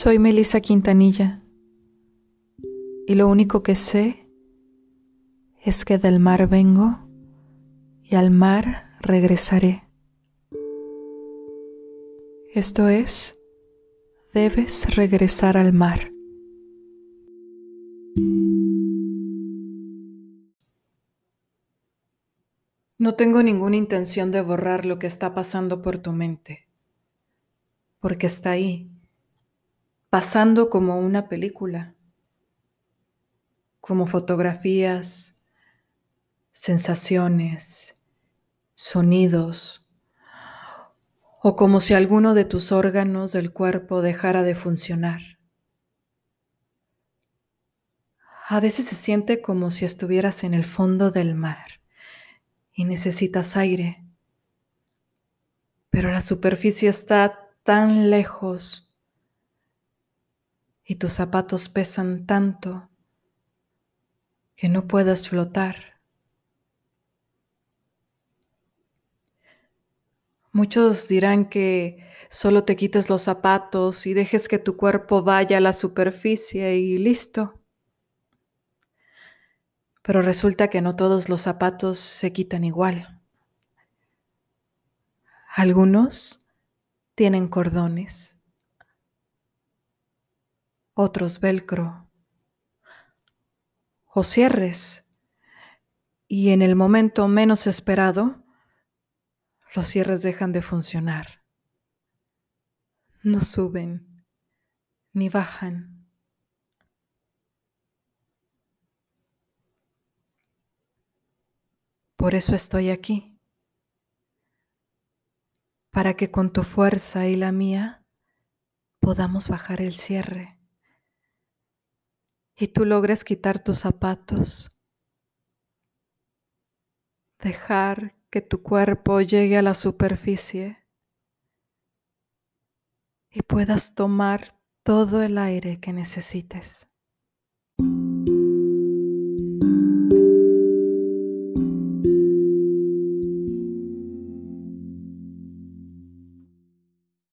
Soy Melissa Quintanilla y lo único que sé es que del mar vengo y al mar regresaré. Esto es, debes regresar al mar. No tengo ninguna intención de borrar lo que está pasando por tu mente, porque está ahí pasando como una película, como fotografías, sensaciones, sonidos, o como si alguno de tus órganos del cuerpo dejara de funcionar. A veces se siente como si estuvieras en el fondo del mar y necesitas aire, pero la superficie está tan lejos y tus zapatos pesan tanto que no puedas flotar. Muchos dirán que solo te quites los zapatos y dejes que tu cuerpo vaya a la superficie y listo. Pero resulta que no todos los zapatos se quitan igual. Algunos tienen cordones otros velcro o cierres y en el momento menos esperado los cierres dejan de funcionar. No suben ni bajan. Por eso estoy aquí, para que con tu fuerza y la mía podamos bajar el cierre y tú logres quitar tus zapatos, dejar que tu cuerpo llegue a la superficie y puedas tomar todo el aire que necesites.